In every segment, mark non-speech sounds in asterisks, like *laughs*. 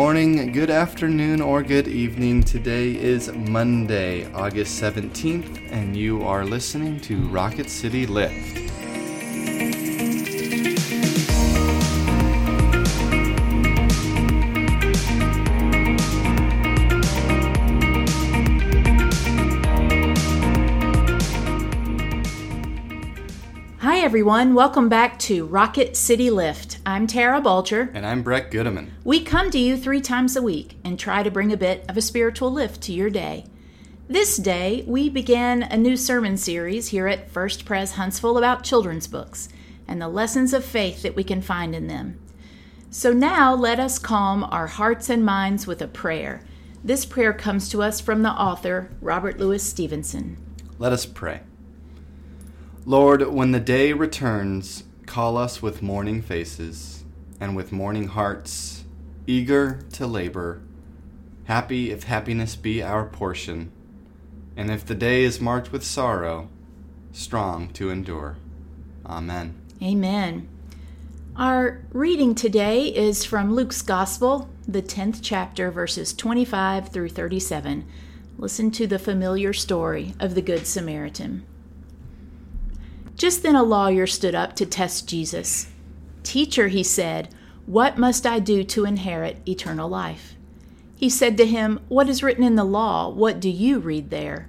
morning, good afternoon, or good evening. Today is Monday, August 17th, and you are listening to Rocket City Lift. Everyone. Welcome back to Rocket City Lift. I'm Tara Bulger. And I'm Brett Goodeman. We come to you three times a week and try to bring a bit of a spiritual lift to your day. This day, we begin a new sermon series here at First Pres Huntsville about children's books and the lessons of faith that we can find in them. So now let us calm our hearts and minds with a prayer. This prayer comes to us from the author, Robert Louis Stevenson. Let us pray. Lord, when the day returns, call us with morning faces and with morning hearts, eager to labor, happy if happiness be our portion, and if the day is marked with sorrow, strong to endure. Amen. Amen. Our reading today is from Luke's Gospel, the 10th chapter, verses 25 through 37. Listen to the familiar story of the Good Samaritan. Just then a lawyer stood up to test Jesus. Teacher, he said, what must I do to inherit eternal life? He said to him, What is written in the law? What do you read there?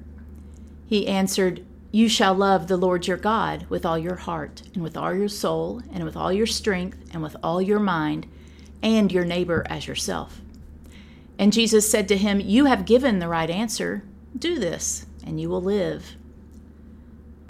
He answered, You shall love the Lord your God with all your heart, and with all your soul, and with all your strength, and with all your mind, and your neighbor as yourself. And Jesus said to him, You have given the right answer. Do this, and you will live.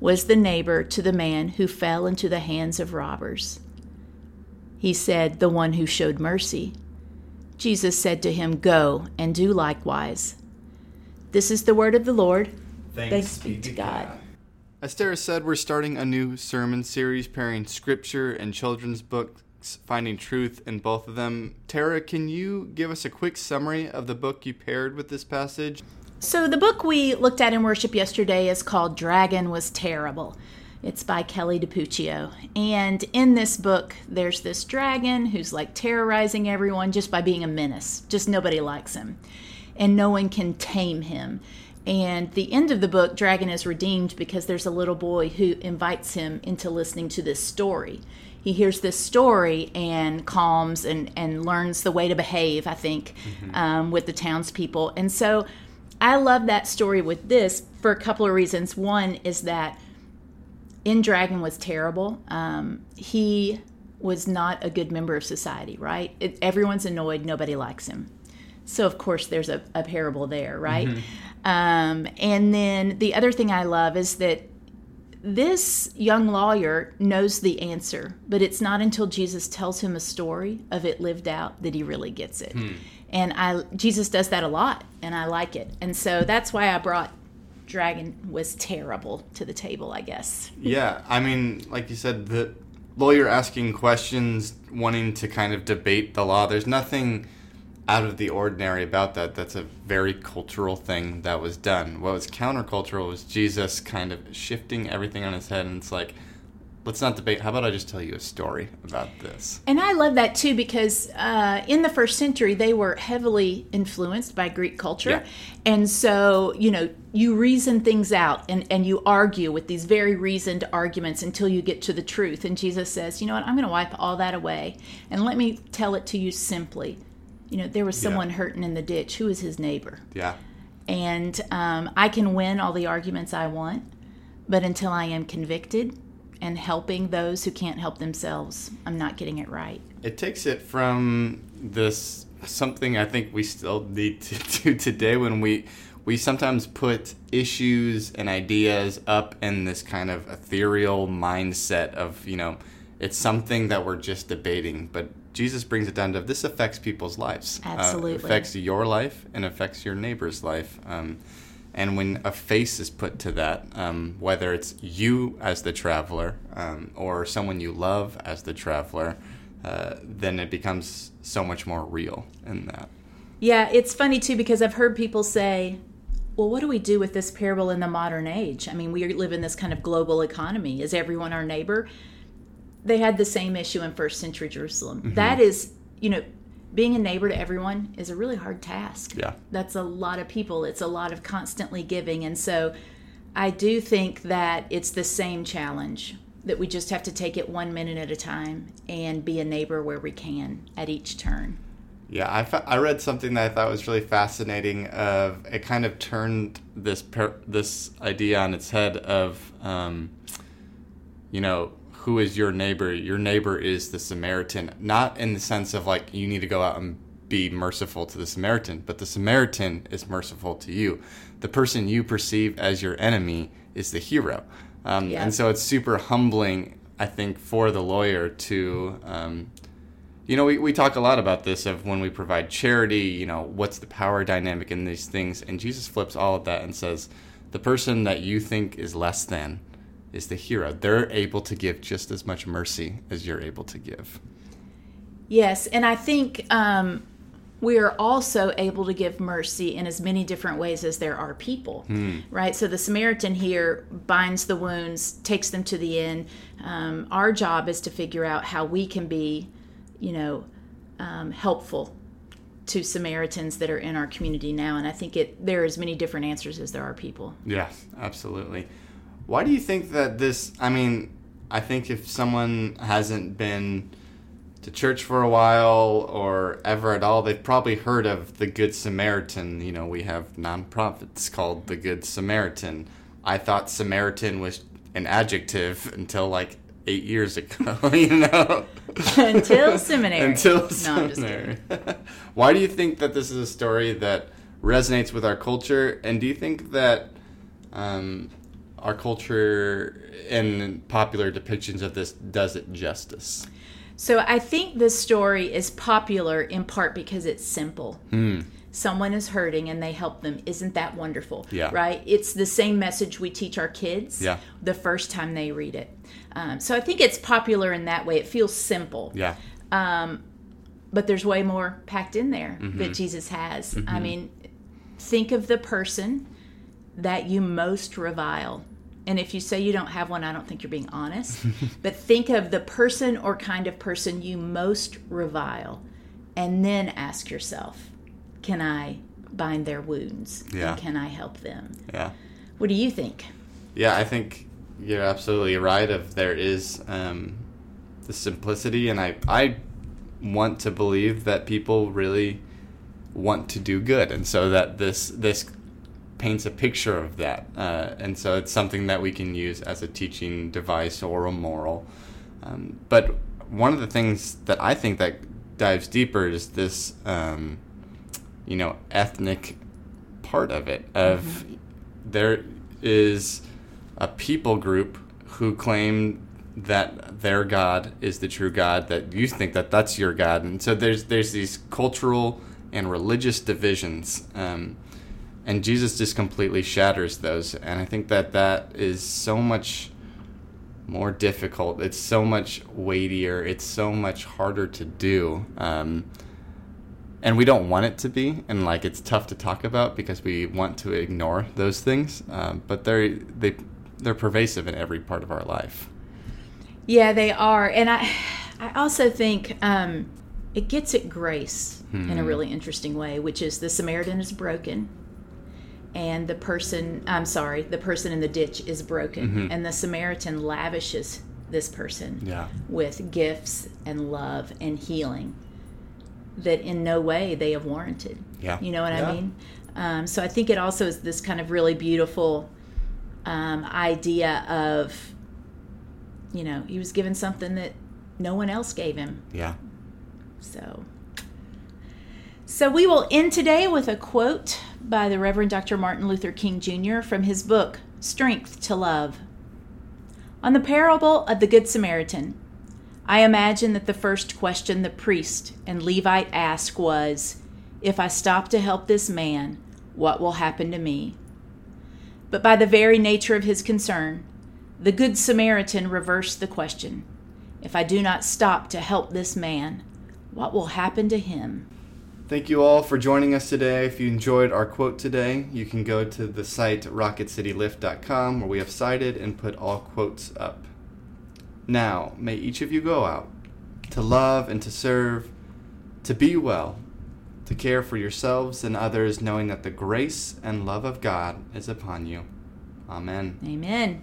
Was the neighbor to the man who fell into the hands of robbers. He said, The one who showed mercy. Jesus said to him, Go and do likewise. This is the word of the Lord. Thanks, Thanks be to God. As Tara said, we're starting a new sermon series pairing scripture and children's books, finding truth in both of them. Tara, can you give us a quick summary of the book you paired with this passage? So, the book we looked at in worship yesterday is called Dragon Was Terrible. It's by Kelly DiPucchio. And in this book, there's this dragon who's like terrorizing everyone just by being a menace. Just nobody likes him. And no one can tame him. And the end of the book, Dragon is redeemed because there's a little boy who invites him into listening to this story. He hears this story and calms and, and learns the way to behave, I think, mm-hmm. um, with the townspeople. And so I love that story with this for a couple of reasons. One is that in Dragon was terrible. Um, he was not a good member of society, right? It, everyone's annoyed, nobody likes him. So, of course, there's a, a parable there, right? Mm-hmm. Um, and then the other thing I love is that this young lawyer knows the answer, but it's not until Jesus tells him a story of it lived out that he really gets it. Hmm and I Jesus does that a lot, and I like it, and so that's why I brought Dragon was terrible to the table, I guess. *laughs* yeah, I mean, like you said, the lawyer asking questions, wanting to kind of debate the law. There's nothing out of the ordinary about that. That's a very cultural thing that was done. What was countercultural was Jesus kind of shifting everything on his head, and it's like let's not debate. How about I just tell you a story about this? And I love that too because uh, in the first century they were heavily influenced by Greek culture, yeah. and so you know you reason things out and and you argue with these very reasoned arguments until you get to the truth. And Jesus says, you know what? I'm going to wipe all that away and let me tell it to you simply. You know, there was someone hurting in the ditch. Who is his neighbor? Yeah. And um, I can win all the arguments I want, but until I am convicted and helping those who can't help themselves, I'm not getting it right. It takes it from this something I think we still need to *laughs* do today when we we sometimes put issues and ideas up in this kind of ethereal mindset of, you know, it's something that we're just debating, but Jesus brings it down to this affects people's lives. Absolutely. Uh, affects your life and affects your neighbor's life. Um, and when a face is put to that, um, whether it's you as the traveler um, or someone you love as the traveler, uh, then it becomes so much more real in that. Yeah, it's funny too because I've heard people say, well, what do we do with this parable in the modern age? I mean, we live in this kind of global economy. Is everyone our neighbor? They had the same issue in first century Jerusalem. Mm-hmm. That is, you know, being a neighbor to everyone is a really hard task. Yeah. That's a lot of people. It's a lot of constantly giving. And so I do think that it's the same challenge that we just have to take it one minute at a time and be a neighbor where we can at each turn. Yeah, I, fa- I read something that I thought was really fascinating. Of it kind of turned this per- this idea on its head of, um, you know, who is your neighbor? Your neighbor is the Samaritan, not in the sense of like you need to go out and be merciful to the Samaritan, but the Samaritan is merciful to you. The person you perceive as your enemy is the hero, um, yeah. and so it's super humbling, I think, for the lawyer to. Um, you know, we, we talk a lot about this of when we provide charity, you know, what's the power dynamic in these things. And Jesus flips all of that and says, the person that you think is less than is the hero. They're able to give just as much mercy as you're able to give. Yes. And I think um, we are also able to give mercy in as many different ways as there are people, hmm. right? So the Samaritan here binds the wounds, takes them to the inn. Um, our job is to figure out how we can be you know, um, helpful to Samaritans that are in our community now. And I think it there are as many different answers as there are people. Yes, absolutely. Why do you think that this? I mean, I think if someone hasn't been to church for a while or ever at all, they've probably heard of the Good Samaritan. You know, we have nonprofits called the Good Samaritan. I thought Samaritan was an adjective until like eight years ago, *laughs* you know? Until *laughs* seminary. Until seminary. No, *laughs* Why do you think that this is a story that resonates with our culture? And do you think that um, our culture and popular depictions of this does it justice? So I think this story is popular in part because it's simple. Hmm someone is hurting and they help them isn't that wonderful yeah. right it's the same message we teach our kids yeah. the first time they read it um, so i think it's popular in that way it feels simple yeah um, but there's way more packed in there mm-hmm. that jesus has mm-hmm. i mean think of the person that you most revile and if you say you don't have one, I don't think you're being honest. *laughs* but think of the person or kind of person you most revile, and then ask yourself, can I bind their wounds? Yeah. And can I help them? Yeah. What do you think? Yeah, I think you're absolutely right. Of there is um, the simplicity, and I I want to believe that people really want to do good, and so that this this paints a picture of that, uh, and so it's something that we can use as a teaching device or a moral. Um, but one of the things that I think that dives deeper is this um, you know ethnic part of it of mm-hmm. there is a people group who claim that their god is the true god that you think that that's your god and so there's there's these cultural and religious divisions um, and jesus just completely shatters those. And i think that that is so much more difficult. It's so much weightier. It's so much harder to do. Um, and we don't want it to be. And like it's tough to talk about because we want to ignore those things. Um, but they're they they're pervasive in every part of our life. Yeah they are. And i i also think um, it gets at grace hmm. in a hmm. really interesting way which is the samaritan is broken and the person i'm sorry the person in the ditch is broken mm-hmm. and the samaritan lavishes this person yeah. with gifts and love and healing that in no way they have warranted. Yeah. You know what Yeah. I mean? Um, so I think it also is this kind of really beautiful um, idea of, you know, he was given something that no one else gave him. Yeah. So, so we will end today with a quote by the Reverend Dr. Martin Luther King Jr. from his book Strength to Love. On the parable of the Good Samaritan, I imagine that the first question the priest and Levite asked was, "If I stop to help this man, what will happen to me?" But by the very nature of his concern, the Good Samaritan reversed the question. If I do not stop to help this man, what will happen to him? Thank you all for joining us today. If you enjoyed our quote today, you can go to the site rocketcitylift.com where we have cited and put all quotes up. Now, may each of you go out to love and to serve, to be well, to care for yourselves and others, knowing that the grace and love of God is upon you. Amen. Amen.